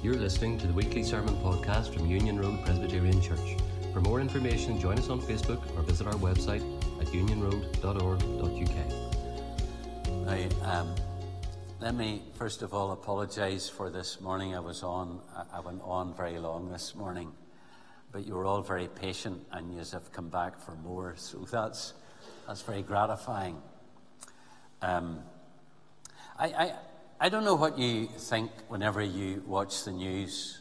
You're listening to the weekly sermon podcast from Union Road Presbyterian Church. For more information, join us on Facebook or visit our website at unionroad.org.uk. Now, um, let me first of all apologise for this morning. I was on, I went on very long this morning, but you were all very patient and you have come back for more, so that's that's very gratifying. Um, I, I, I don't know what you think whenever you watch the news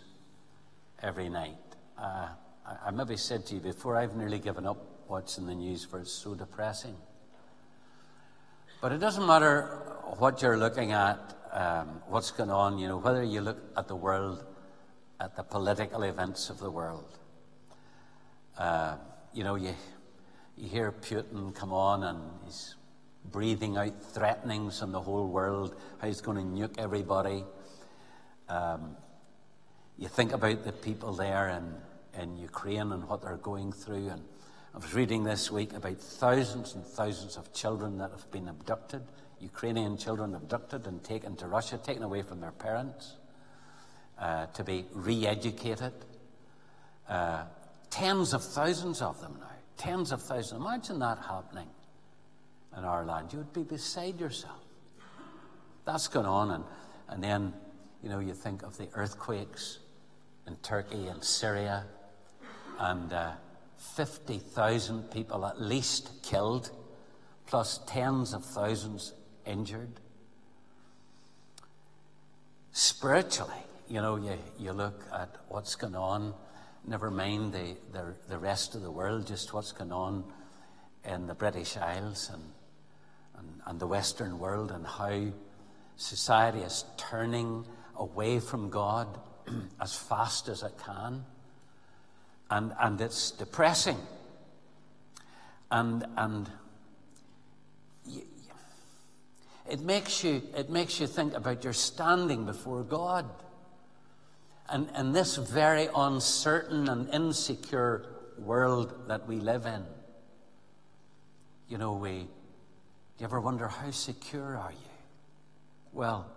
every night. Uh, I, I maybe said to you before, I've nearly given up watching the news for it's so depressing. But it doesn't matter what you're looking at, um, what's going on, you know, whether you look at the world, at the political events of the world. Uh, you know, you, you hear Putin come on and he's breathing out threatenings on the whole world, how he's going to nuke everybody. Um, you think about the people there in, in Ukraine and what they're going through. And I was reading this week about thousands and thousands of children that have been abducted, Ukrainian children abducted and taken to Russia, taken away from their parents uh, to be re educated. Uh, tens of thousands of them now. Tens of thousands. Imagine that happening in our land, you would be beside yourself. That's going on. And, and then, you know, you think of the earthquakes in Turkey and Syria, and uh, 50,000 people at least killed, plus tens of thousands injured. Spiritually, you know, you, you look at what's going on, never mind the, the, the rest of the world, just what's going on in the British Isles and and, and the Western world and how society is turning away from God as fast as it can. And, and it's depressing. And, and it, makes you, it makes you think about your standing before God. And in this very uncertain and insecure world that we live in, you know, we, you ever wonder how secure are you? Well,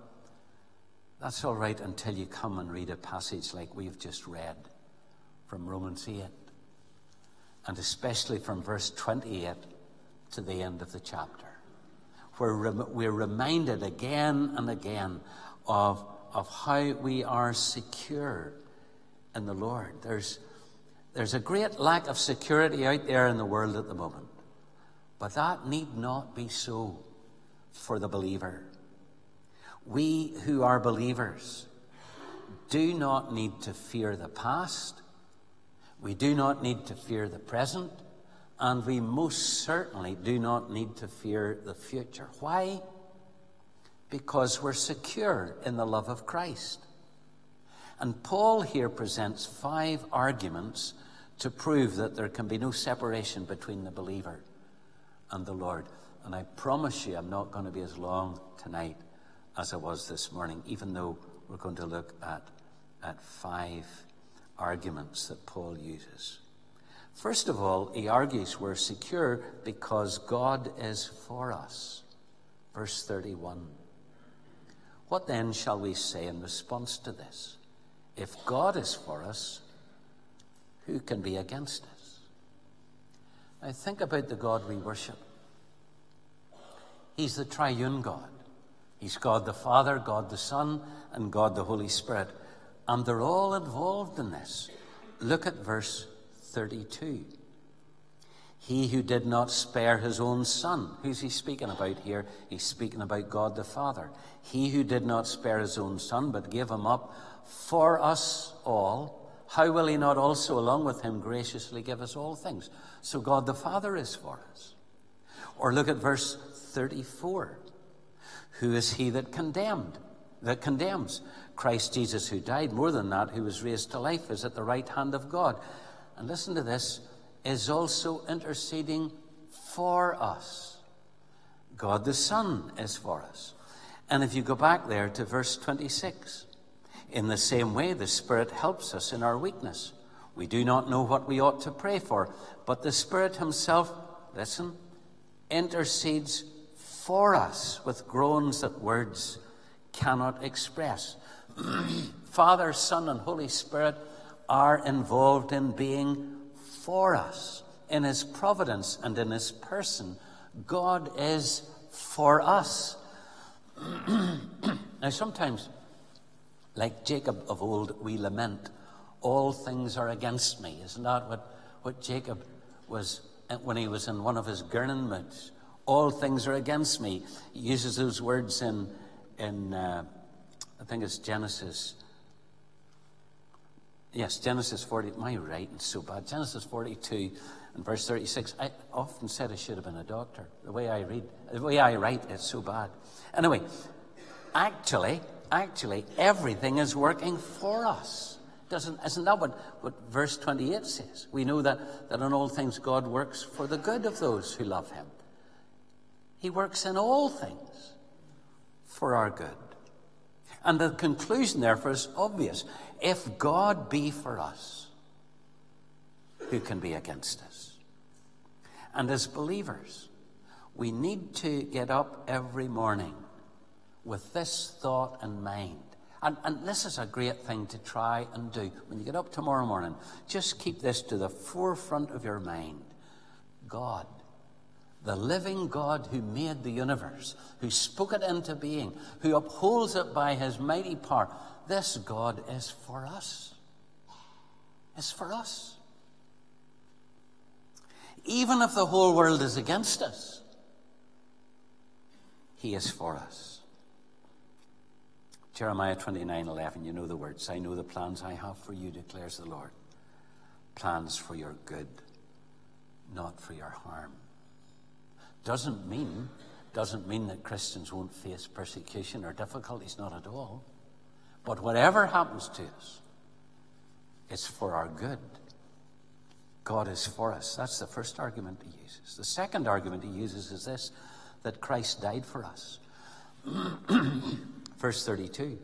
that's all right until you come and read a passage like we've just read from Romans 8, and especially from verse 28 to the end of the chapter, where we're reminded again and again of, of how we are secure in the Lord. There's, there's a great lack of security out there in the world at the moment. But that need not be so for the believer. We who are believers do not need to fear the past, we do not need to fear the present, and we most certainly do not need to fear the future. Why? Because we're secure in the love of Christ. And Paul here presents five arguments to prove that there can be no separation between the believer and the Lord. And I promise you, I'm not going to be as long tonight as I was this morning, even though we're going to look at, at five arguments that Paul uses. First of all, he argues we're secure because God is for us. Verse 31. What then shall we say in response to this? If God is for us, who can be against us? Now, think about the God we worship. He's the triune God. He's God the Father, God the Son, and God the Holy Spirit. And they're all involved in this. Look at verse 32. He who did not spare his own son. Who's he speaking about here? He's speaking about God the Father. He who did not spare his own son, but gave him up for us all, how will he not also, along with him, graciously give us all things? So God the Father is for us. Or look at verse 34. Who is he that condemned? That condemns? Christ Jesus, who died, more than that, who was raised to life, is at the right hand of God. And listen to this, is also interceding for us. God the Son is for us. And if you go back there to verse 26, in the same way, the Spirit helps us in our weakness. We do not know what we ought to pray for, but the Spirit Himself, listen, intercedes for us with groans that words cannot express. Father, Son, and Holy Spirit are involved in being for us. In His providence and in His person, God is for us. now, sometimes, like Jacob of old, we lament, All things are against me. Isn't that what, what Jacob was when he was in one of his gurning moods? All things are against me. He uses those words in, in uh, I think it's Genesis. Yes, Genesis 40. My writing's so bad. Genesis 42 and verse 36. I often said I should have been a doctor. The way I read, the way I write, it's so bad. Anyway, actually, actually, everything is working for us. Doesn't, isn't that what, what verse 28 says? We know that, that in all things God works for the good of those who love him. He works in all things for our good. And the conclusion, therefore, is obvious. If God be for us, who can be against us? And as believers, we need to get up every morning with this thought in mind. And, and, this is a great thing to try and do. When you get up tomorrow morning, just keep this to the forefront of your mind God the living God who made the universe, who spoke it into being, who upholds it by his mighty power, this God is for us. Is for us. Even if the whole world is against us, he is for us. Jeremiah 29 11, you know the words. I know the plans I have for you, declares the Lord. Plans for your good, not for your harm doesn't mean, doesn't mean that Christians won't face persecution or difficulties, not at all. But whatever happens to us, it's for our good. God is for us. That's the first argument he uses. The second argument he uses is this that Christ died for us. Verse 32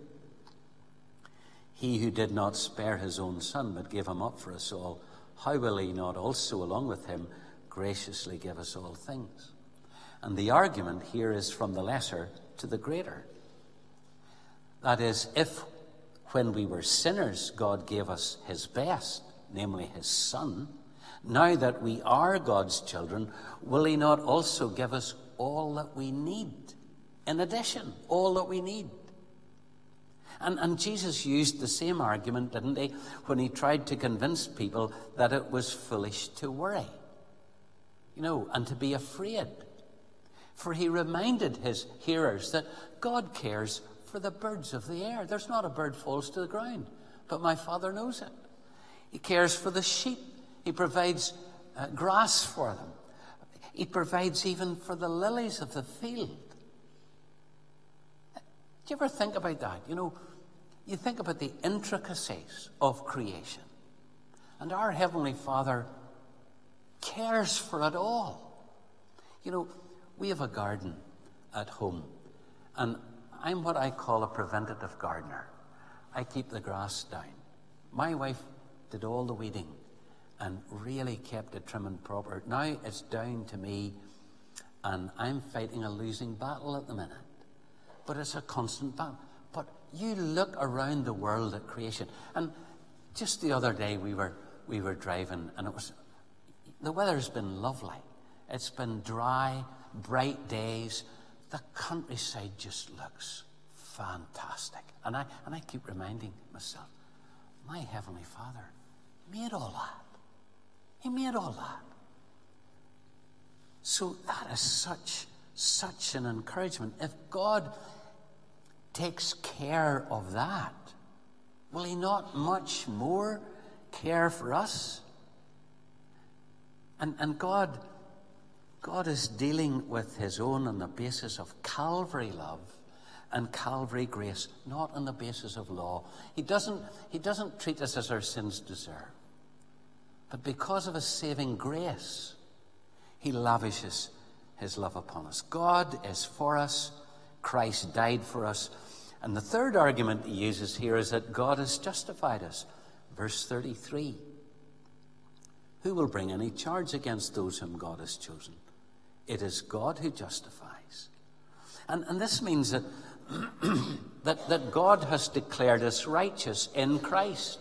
He who did not spare his own son, but gave him up for us all, how will he not also, along with him, graciously give us all things? And the argument here is from the lesser to the greater. That is, if when we were sinners, God gave us his best, namely his Son, now that we are God's children, will he not also give us all that we need? In addition, all that we need. And, and Jesus used the same argument, didn't he, when he tried to convince people that it was foolish to worry, you know, and to be afraid. For he reminded his hearers that God cares for the birds of the air. There's not a bird falls to the ground, but my Father knows it. He cares for the sheep. He provides uh, grass for them. He provides even for the lilies of the field. Do you ever think about that? You know, you think about the intricacies of creation. And our Heavenly Father cares for it all. You know, we have a garden at home, and I'm what I call a preventative gardener. I keep the grass down. My wife did all the weeding and really kept it trim and proper. Now it's down to me, and I'm fighting a losing battle at the minute. But it's a constant battle. You look around the world at creation, and just the other day we were we were driving, and it was the weather's been lovely. It's been dry bright days, the countryside just looks fantastic. And I, and I keep reminding myself, my Heavenly Father made all that. He made all that. So that is such, such an encouragement. If God takes care of that, will He not much more care for us? And, and God God is dealing with his own on the basis of Calvary love and Calvary grace, not on the basis of law. He doesn't, he doesn't treat us as our sins deserve. But because of his saving grace, he lavishes his love upon us. God is for us, Christ died for us. And the third argument he uses here is that God has justified us. Verse 33 Who will bring any charge against those whom God has chosen? It is God who justifies. And, and this means that that, that God has declared us righteous in Christ.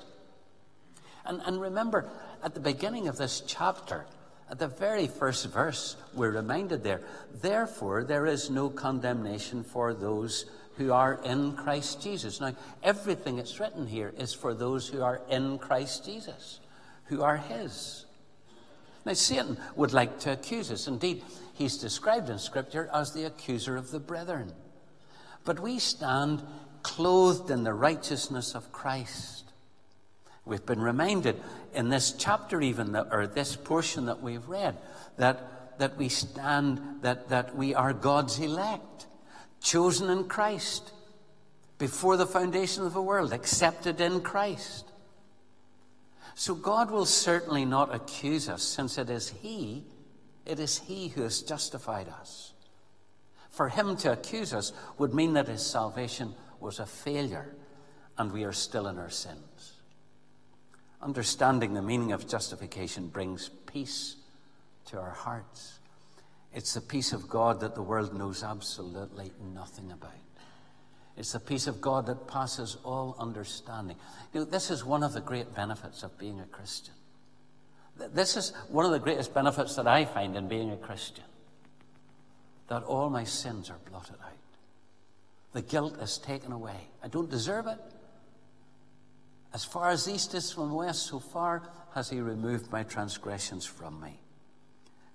And, and remember, at the beginning of this chapter, at the very first verse, we're reminded there, therefore, there is no condemnation for those who are in Christ Jesus. Now, everything that's written here is for those who are in Christ Jesus, who are His. Now, Satan would like to accuse us. Indeed, he's described in Scripture as the accuser of the brethren. But we stand clothed in the righteousness of Christ. We've been reminded in this chapter, even, that, or this portion that we've read, that, that we stand, that, that we are God's elect, chosen in Christ, before the foundation of the world, accepted in Christ. So God will certainly not accuse us, since it is He, it is He who has justified us. For Him to accuse us would mean that His salvation was a failure and we are still in our sins. Understanding the meaning of justification brings peace to our hearts. It's the peace of God that the world knows absolutely nothing about. It's the peace of God that passes all understanding. You know, this is one of the great benefits of being a Christian. This is one of the greatest benefits that I find in being a Christian that all my sins are blotted out. The guilt is taken away. I don't deserve it. As far as east is from west, so far has he removed my transgressions from me.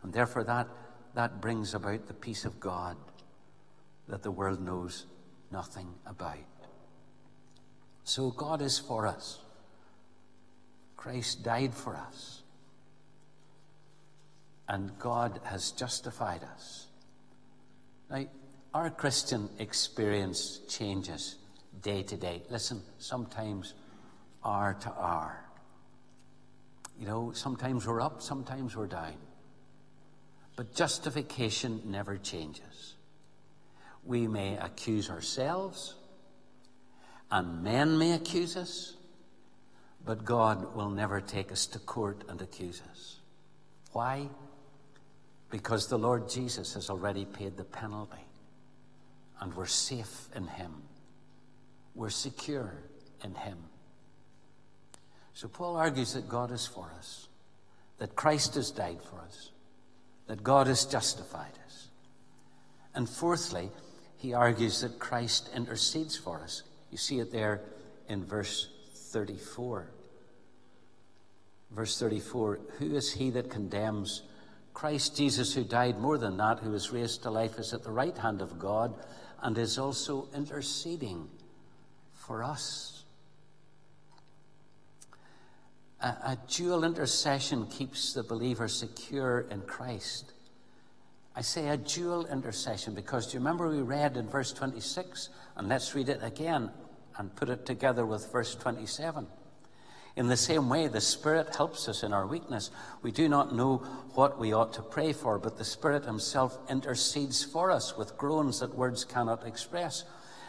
And therefore, that, that brings about the peace of God that the world knows nothing about. So, God is for us. Christ died for us. And God has justified us. Now, our Christian experience changes day to day. Listen, sometimes hour to hour. You know, sometimes we're up, sometimes we're down. But justification never changes. We may accuse ourselves, and men may accuse us, but God will never take us to court and accuse us. Why? Because the Lord Jesus has already paid the penalty, and we're safe in Him. We're secure in Him. So Paul argues that God is for us, that Christ has died for us, that God has justified us. And fourthly, he argues that Christ intercedes for us. You see it there in verse 34. Verse 34 Who is he that condemns? Christ Jesus, who died more than that, who was raised to life, is at the right hand of God and is also interceding for us. A, a dual intercession keeps the believer secure in Christ. I say a dual intercession because do you remember we read in verse 26? And let's read it again and put it together with verse 27. In the same way, the Spirit helps us in our weakness. We do not know what we ought to pray for, but the Spirit Himself intercedes for us with groans that words cannot express.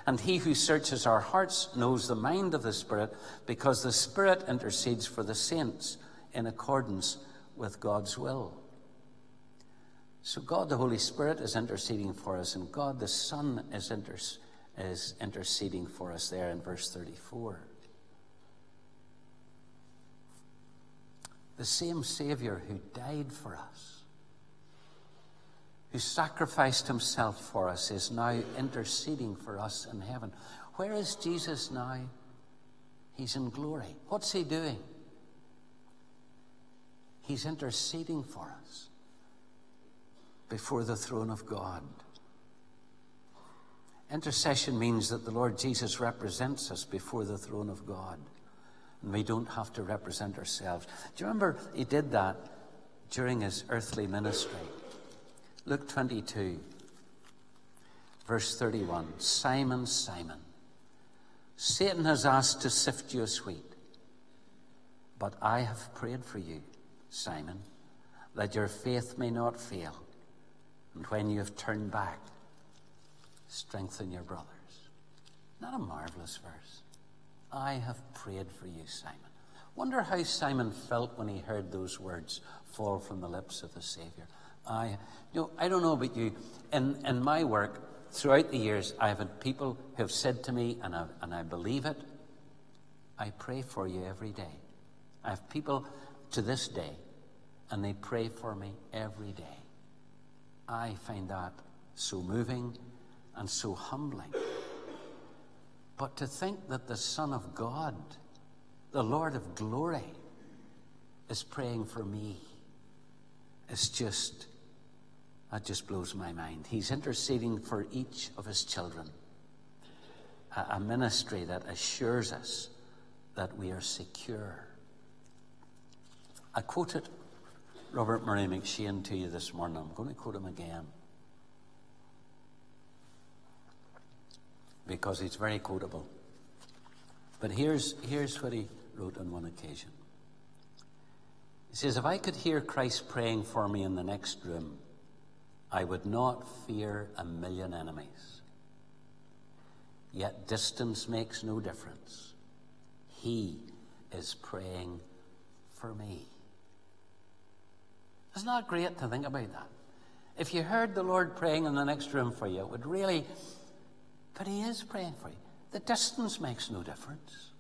And he who searches our hearts knows the mind of the Spirit, because the Spirit intercedes for the saints in accordance with God's will. So, God the Holy Spirit is interceding for us, and God the Son is, inter- is interceding for us there in verse 34. The same Savior who died for us who sacrificed himself for us, is now interceding for us in heaven. Where is Jesus now? He's in glory. What's he doing? He's interceding for us before the throne of God. Intercession means that the Lord Jesus represents us before the throne of God. And we don't have to represent ourselves. Do you remember he did that during his earthly ministry? Luke 22, verse 31. Simon, Simon, Satan has asked to sift you as wheat, but I have prayed for you, Simon, that your faith may not fail. And when you have turned back, strengthen your brothers. Not a marvelous verse. I have prayed for you, Simon. Wonder how Simon felt when he heard those words fall from the lips of the Savior. I, you know, I don't know about you. In, in my work, throughout the years, I've had people who have said to me, and I, and I believe it, I pray for you every day. I have people to this day, and they pray for me every day. I find that so moving and so humbling. But to think that the Son of God, the Lord of glory, is praying for me is just, that just blows my mind. He's interceding for each of his children. A, a ministry that assures us that we are secure. I quoted Robert Murray M'Cheyne to you this morning. I'm going to quote him again. Because he's very quotable. But here's, here's what he wrote on one occasion. He says, If I could hear Christ praying for me in the next room, I would not fear a million enemies. Yet distance makes no difference. He is praying for me. Isn't that great to think about that? If you heard the Lord praying in the next room for you, it would really, but He is praying for you. The distance makes no difference.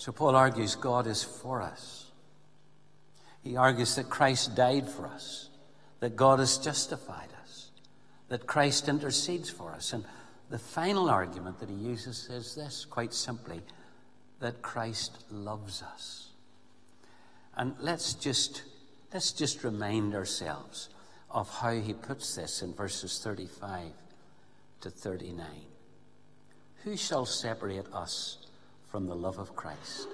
So Paul argues God is for us. He argues that Christ died for us, that God has justified us, that Christ intercedes for us. And the final argument that he uses is this quite simply that Christ loves us. And let's just, let's just remind ourselves of how he puts this in verses 35 to 39. Who shall separate us from the love of Christ?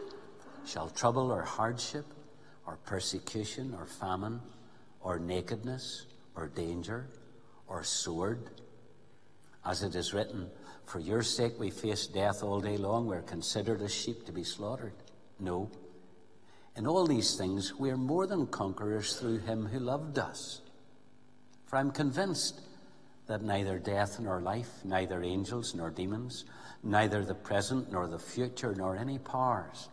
Shall trouble or hardship or persecution or famine or nakedness or danger or sword? As it is written, For your sake we face death all day long, we're considered as sheep to be slaughtered. No. In all these things, we are more than conquerors through him who loved us. For I'm convinced that neither death nor life, neither angels nor demons, neither the present nor the future nor any powers,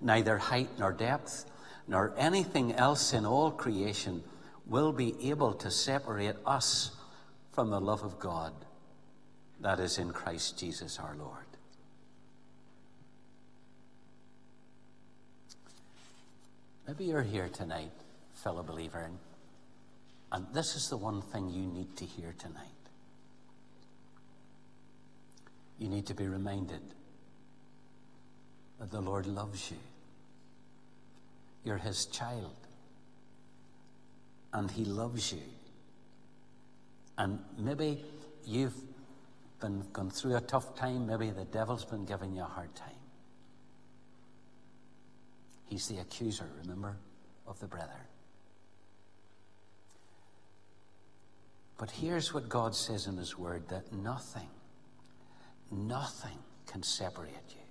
neither height nor depth, nor anything else in all creation will be able to separate us from the love of God that is in Christ Jesus our Lord. Maybe you're here tonight, fellow believer, and this is the one thing you need to hear tonight you need to be reminded that the Lord loves you. You're His child, and He loves you. And maybe you've been gone through a tough time, maybe the devil's been giving you a hard time. He's the accuser, remember, of the brother. But here's what God says in His Word that nothing Nothing can separate you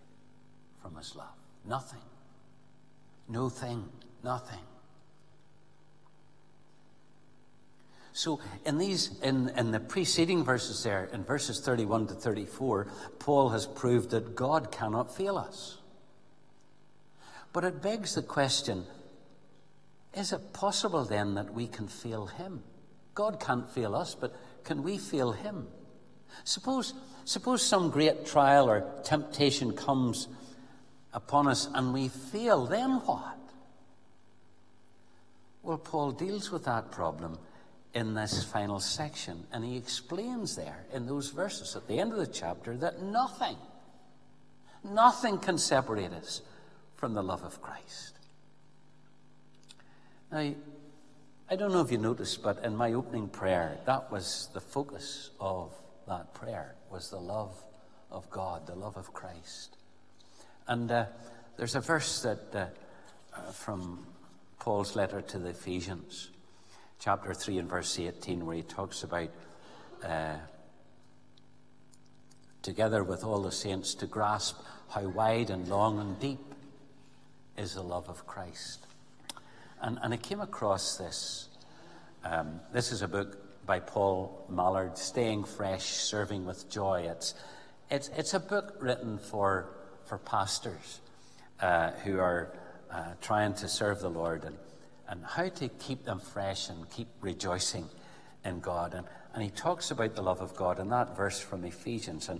from His love. Nothing. No thing. Nothing. So in these in, in the preceding verses there, in verses 31 to 34, Paul has proved that God cannot fail us. But it begs the question, is it possible then that we can fail him? God can't fail us, but can we fail him? Suppose Suppose some great trial or temptation comes upon us and we fail, then what? Well, Paul deals with that problem in this final section, and he explains there in those verses at the end of the chapter that nothing, nothing can separate us from the love of Christ. Now, I don't know if you noticed, but in my opening prayer, that was the focus of that prayer was the love of God, the love of Christ. And uh, there's a verse that uh, uh, from Paul's letter to the Ephesians, chapter 3 and verse 18, where he talks about uh, together with all the saints to grasp how wide and long and deep is the love of Christ. And, and I came across this. Um, this is a book by Paul Mallard, Staying Fresh, Serving with Joy. It's, it's, it's a book written for, for pastors uh, who are uh, trying to serve the Lord and, and how to keep them fresh and keep rejoicing in God. And, and he talks about the love of God in that verse from Ephesians. And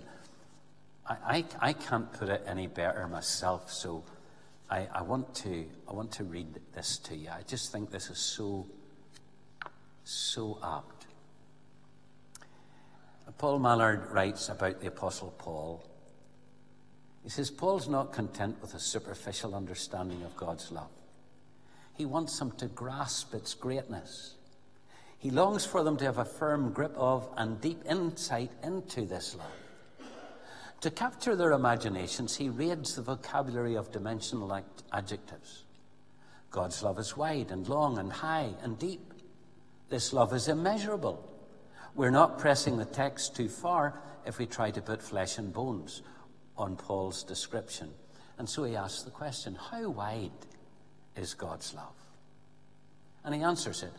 I, I, I can't put it any better myself, so I, I, want to, I want to read this to you. I just think this is so, so apt. Paul Mallard writes about the Apostle Paul. He says, Paul's not content with a superficial understanding of God's love. He wants them to grasp its greatness. He longs for them to have a firm grip of and deep insight into this love. To capture their imaginations, he raids the vocabulary of dimensional adjectives. God's love is wide and long and high and deep. This love is immeasurable. We're not pressing the text too far if we try to put flesh and bones on Paul's description. And so he asks the question how wide is God's love? And he answers it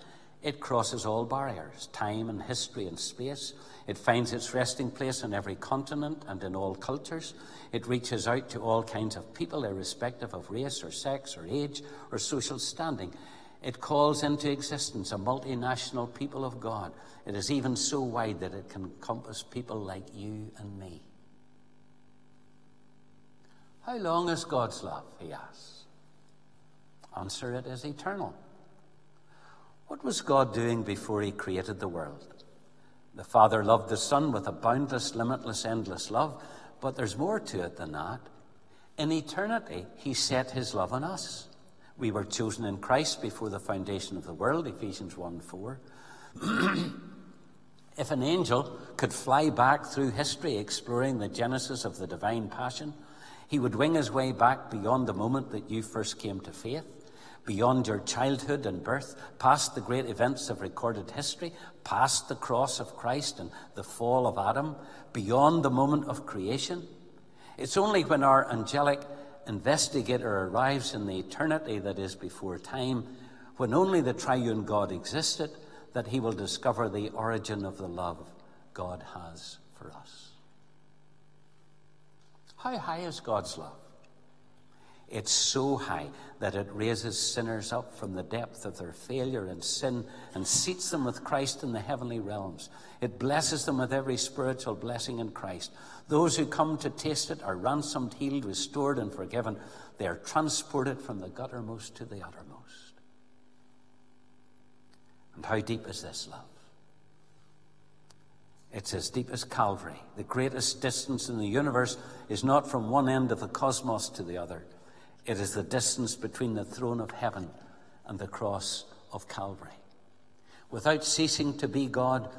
it crosses all barriers, time and history and space. It finds its resting place on every continent and in all cultures. It reaches out to all kinds of people, irrespective of race or sex or age or social standing. It calls into existence a multinational people of God. It is even so wide that it can encompass people like you and me. How long is God's love? He asks. Answer it is eternal. What was God doing before He created the world? The Father loved the Son with a boundless, limitless, endless love, but there's more to it than that. In eternity, He set His love on us. We were chosen in Christ before the foundation of the world, Ephesians 1 4. if an angel could fly back through history exploring the genesis of the divine passion, he would wing his way back beyond the moment that you first came to faith beyond your childhood and birth, past the great events of recorded history, past the cross of Christ and the fall of Adam, beyond the moment of creation. It's only when our angelic investigator arrives in the eternity that is before time, when only the triune God existed, that he will discover the origin of the love God has for us. How high is God's love? It's so high that it raises sinners up from the depth of their failure and sin and seats them with Christ in the heavenly realms. It blesses them with every spiritual blessing in Christ. Those who come to taste it are ransomed, healed, restored, and forgiven. They are transported from the guttermost to the uttermost. And how deep is this love? It's as deep as Calvary. The greatest distance in the universe is not from one end of the cosmos to the other it is the distance between the throne of heaven and the cross of Calvary. Without ceasing to be God,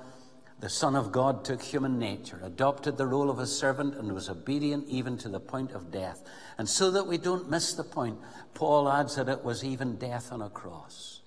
the Son of God took human nature, adopted the role of a servant, and was obedient even to the point of death. And so that we don't miss the point, Paul adds that it was even death on a cross.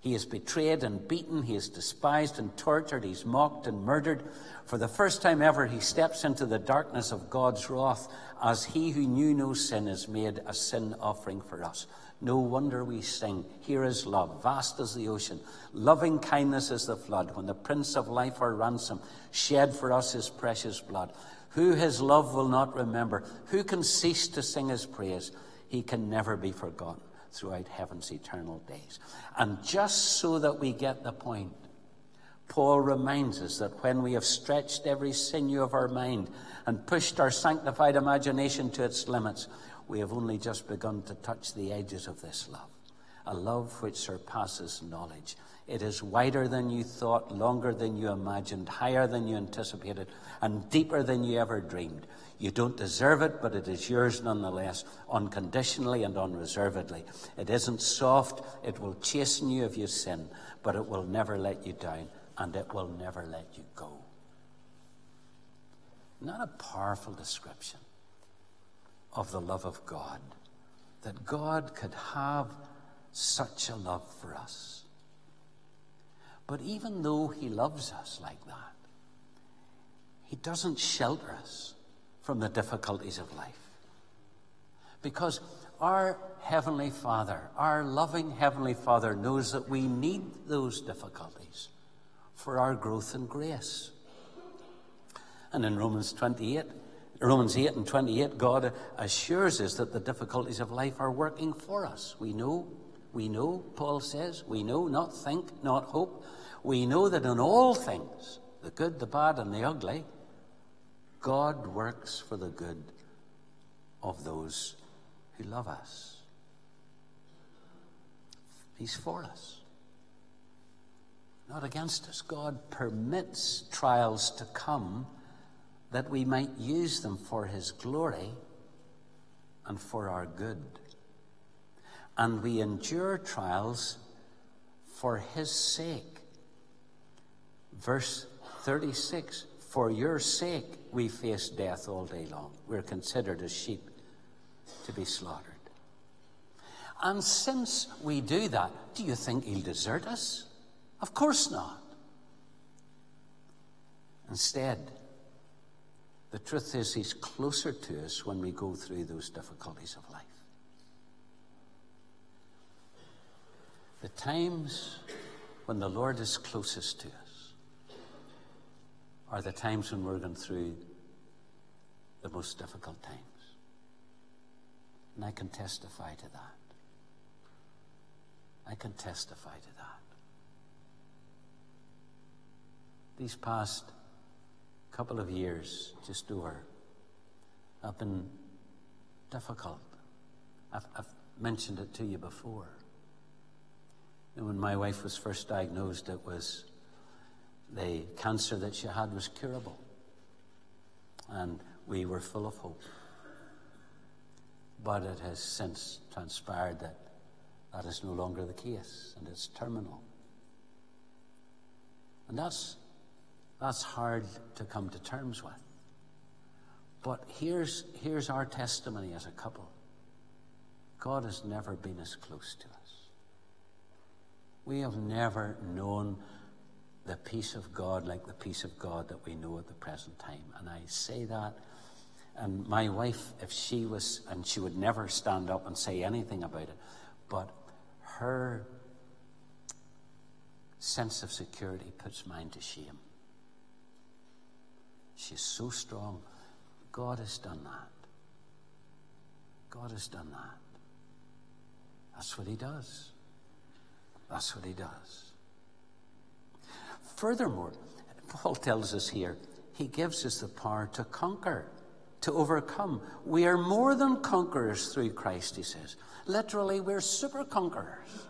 He is betrayed and beaten. He is despised and tortured. He's mocked and murdered. For the first time ever, he steps into the darkness of God's wrath as he who knew no sin is made a sin offering for us. No wonder we sing, Here is love, vast as the ocean, loving kindness is the flood, when the Prince of Life, our ransom, shed for us his precious blood. Who his love will not remember? Who can cease to sing his praise? He can never be forgotten throughout heaven's eternal days. And just so that we get the point, Paul reminds us that when we have stretched every sinew of our mind and pushed our sanctified imagination to its limits, we have only just begun to touch the edges of this love, a love which surpasses knowledge. It is wider than you thought, longer than you imagined, higher than you anticipated, and deeper than you ever dreamed. You don't deserve it, but it is yours nonetheless, unconditionally and unreservedly. It isn't soft. It will chasten you if you sin, but it will never let you down, and it will never let you go. Not a powerful description of the love of God, that God could have such a love for us. But even though He loves us like that, He doesn't shelter us from the difficulties of life. Because our Heavenly Father, our loving Heavenly Father, knows that we need those difficulties for our growth in grace. And in Romans 28, Romans 8 and 28, God assures us that the difficulties of life are working for us. We know We know, Paul says, we know, not think, not hope. We know that in all things, the good, the bad, and the ugly, God works for the good of those who love us. He's for us, not against us. God permits trials to come that we might use them for His glory and for our good. And we endure trials for His sake. Verse 36 For your sake we face death all day long. We're considered as sheep to be slaughtered. And since we do that, do you think He'll desert us? Of course not. Instead, the truth is, He's closer to us when we go through those difficulties of life. The times when the Lord is closest to us are the times when we're going through the most difficult times. And I can testify to that. I can testify to that. These past couple of years, just over, have been difficult. I've, I've mentioned it to you before. And when my wife was first diagnosed, it was the cancer that she had was curable. And we were full of hope. But it has since transpired that that is no longer the case and it's terminal. And that's that's hard to come to terms with. But here's, here's our testimony as a couple God has never been as close to us. We have never known the peace of God like the peace of God that we know at the present time. And I say that. And my wife, if she was, and she would never stand up and say anything about it, but her sense of security puts mine to shame. She's so strong. God has done that. God has done that. That's what He does. That's what He does. Furthermore, Paul tells us here, He gives us the power to conquer, to overcome. We are more than conquerors through Christ, He says. Literally, we're super conquerors.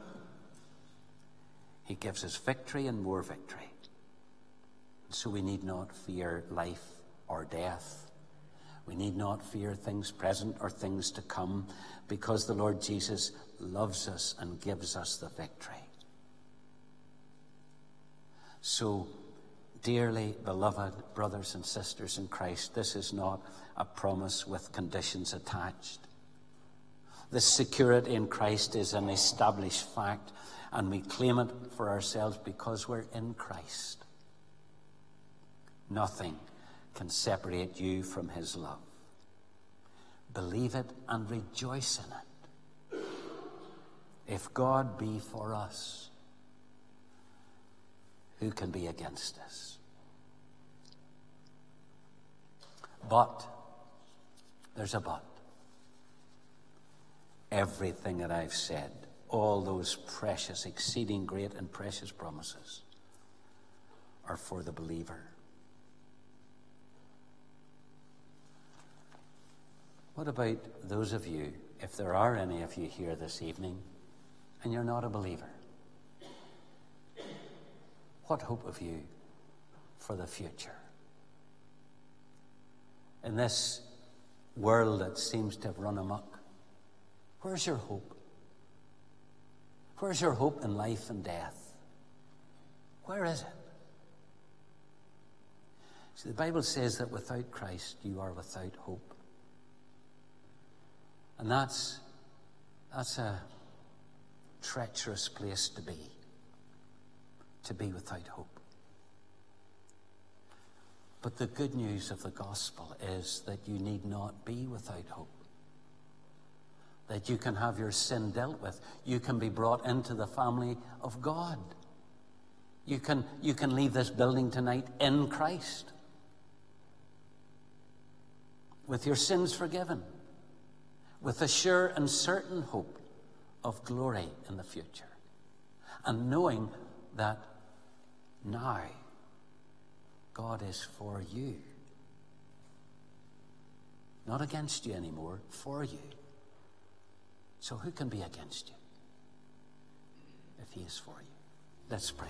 He gives us victory and more victory. So we need not fear life or death. We need not fear things present or things to come because the Lord Jesus loves us and gives us the victory. So, dearly beloved brothers and sisters in Christ, this is not a promise with conditions attached. The security in Christ is an established fact, and we claim it for ourselves because we're in Christ. Nothing can separate you from his love. Believe it and rejoice in it. If God be for us, who can be against us? But, there's a but. Everything that I've said, all those precious, exceeding great and precious promises, are for the believer. What about those of you, if there are any of you here this evening, and you're not a believer? What hope have you for the future? In this world that seems to have run amok, where's your hope? Where's your hope in life and death? Where is it? See, the Bible says that without Christ, you are without hope. And that's, that's a treacherous place to be, to be without hope. But the good news of the gospel is that you need not be without hope. That you can have your sin dealt with. You can be brought into the family of God. You can, you can leave this building tonight in Christ with your sins forgiven with a sure and certain hope of glory in the future. And knowing that now God is for you. Not against you anymore, for you. So who can be against you if He is for you? Let's pray.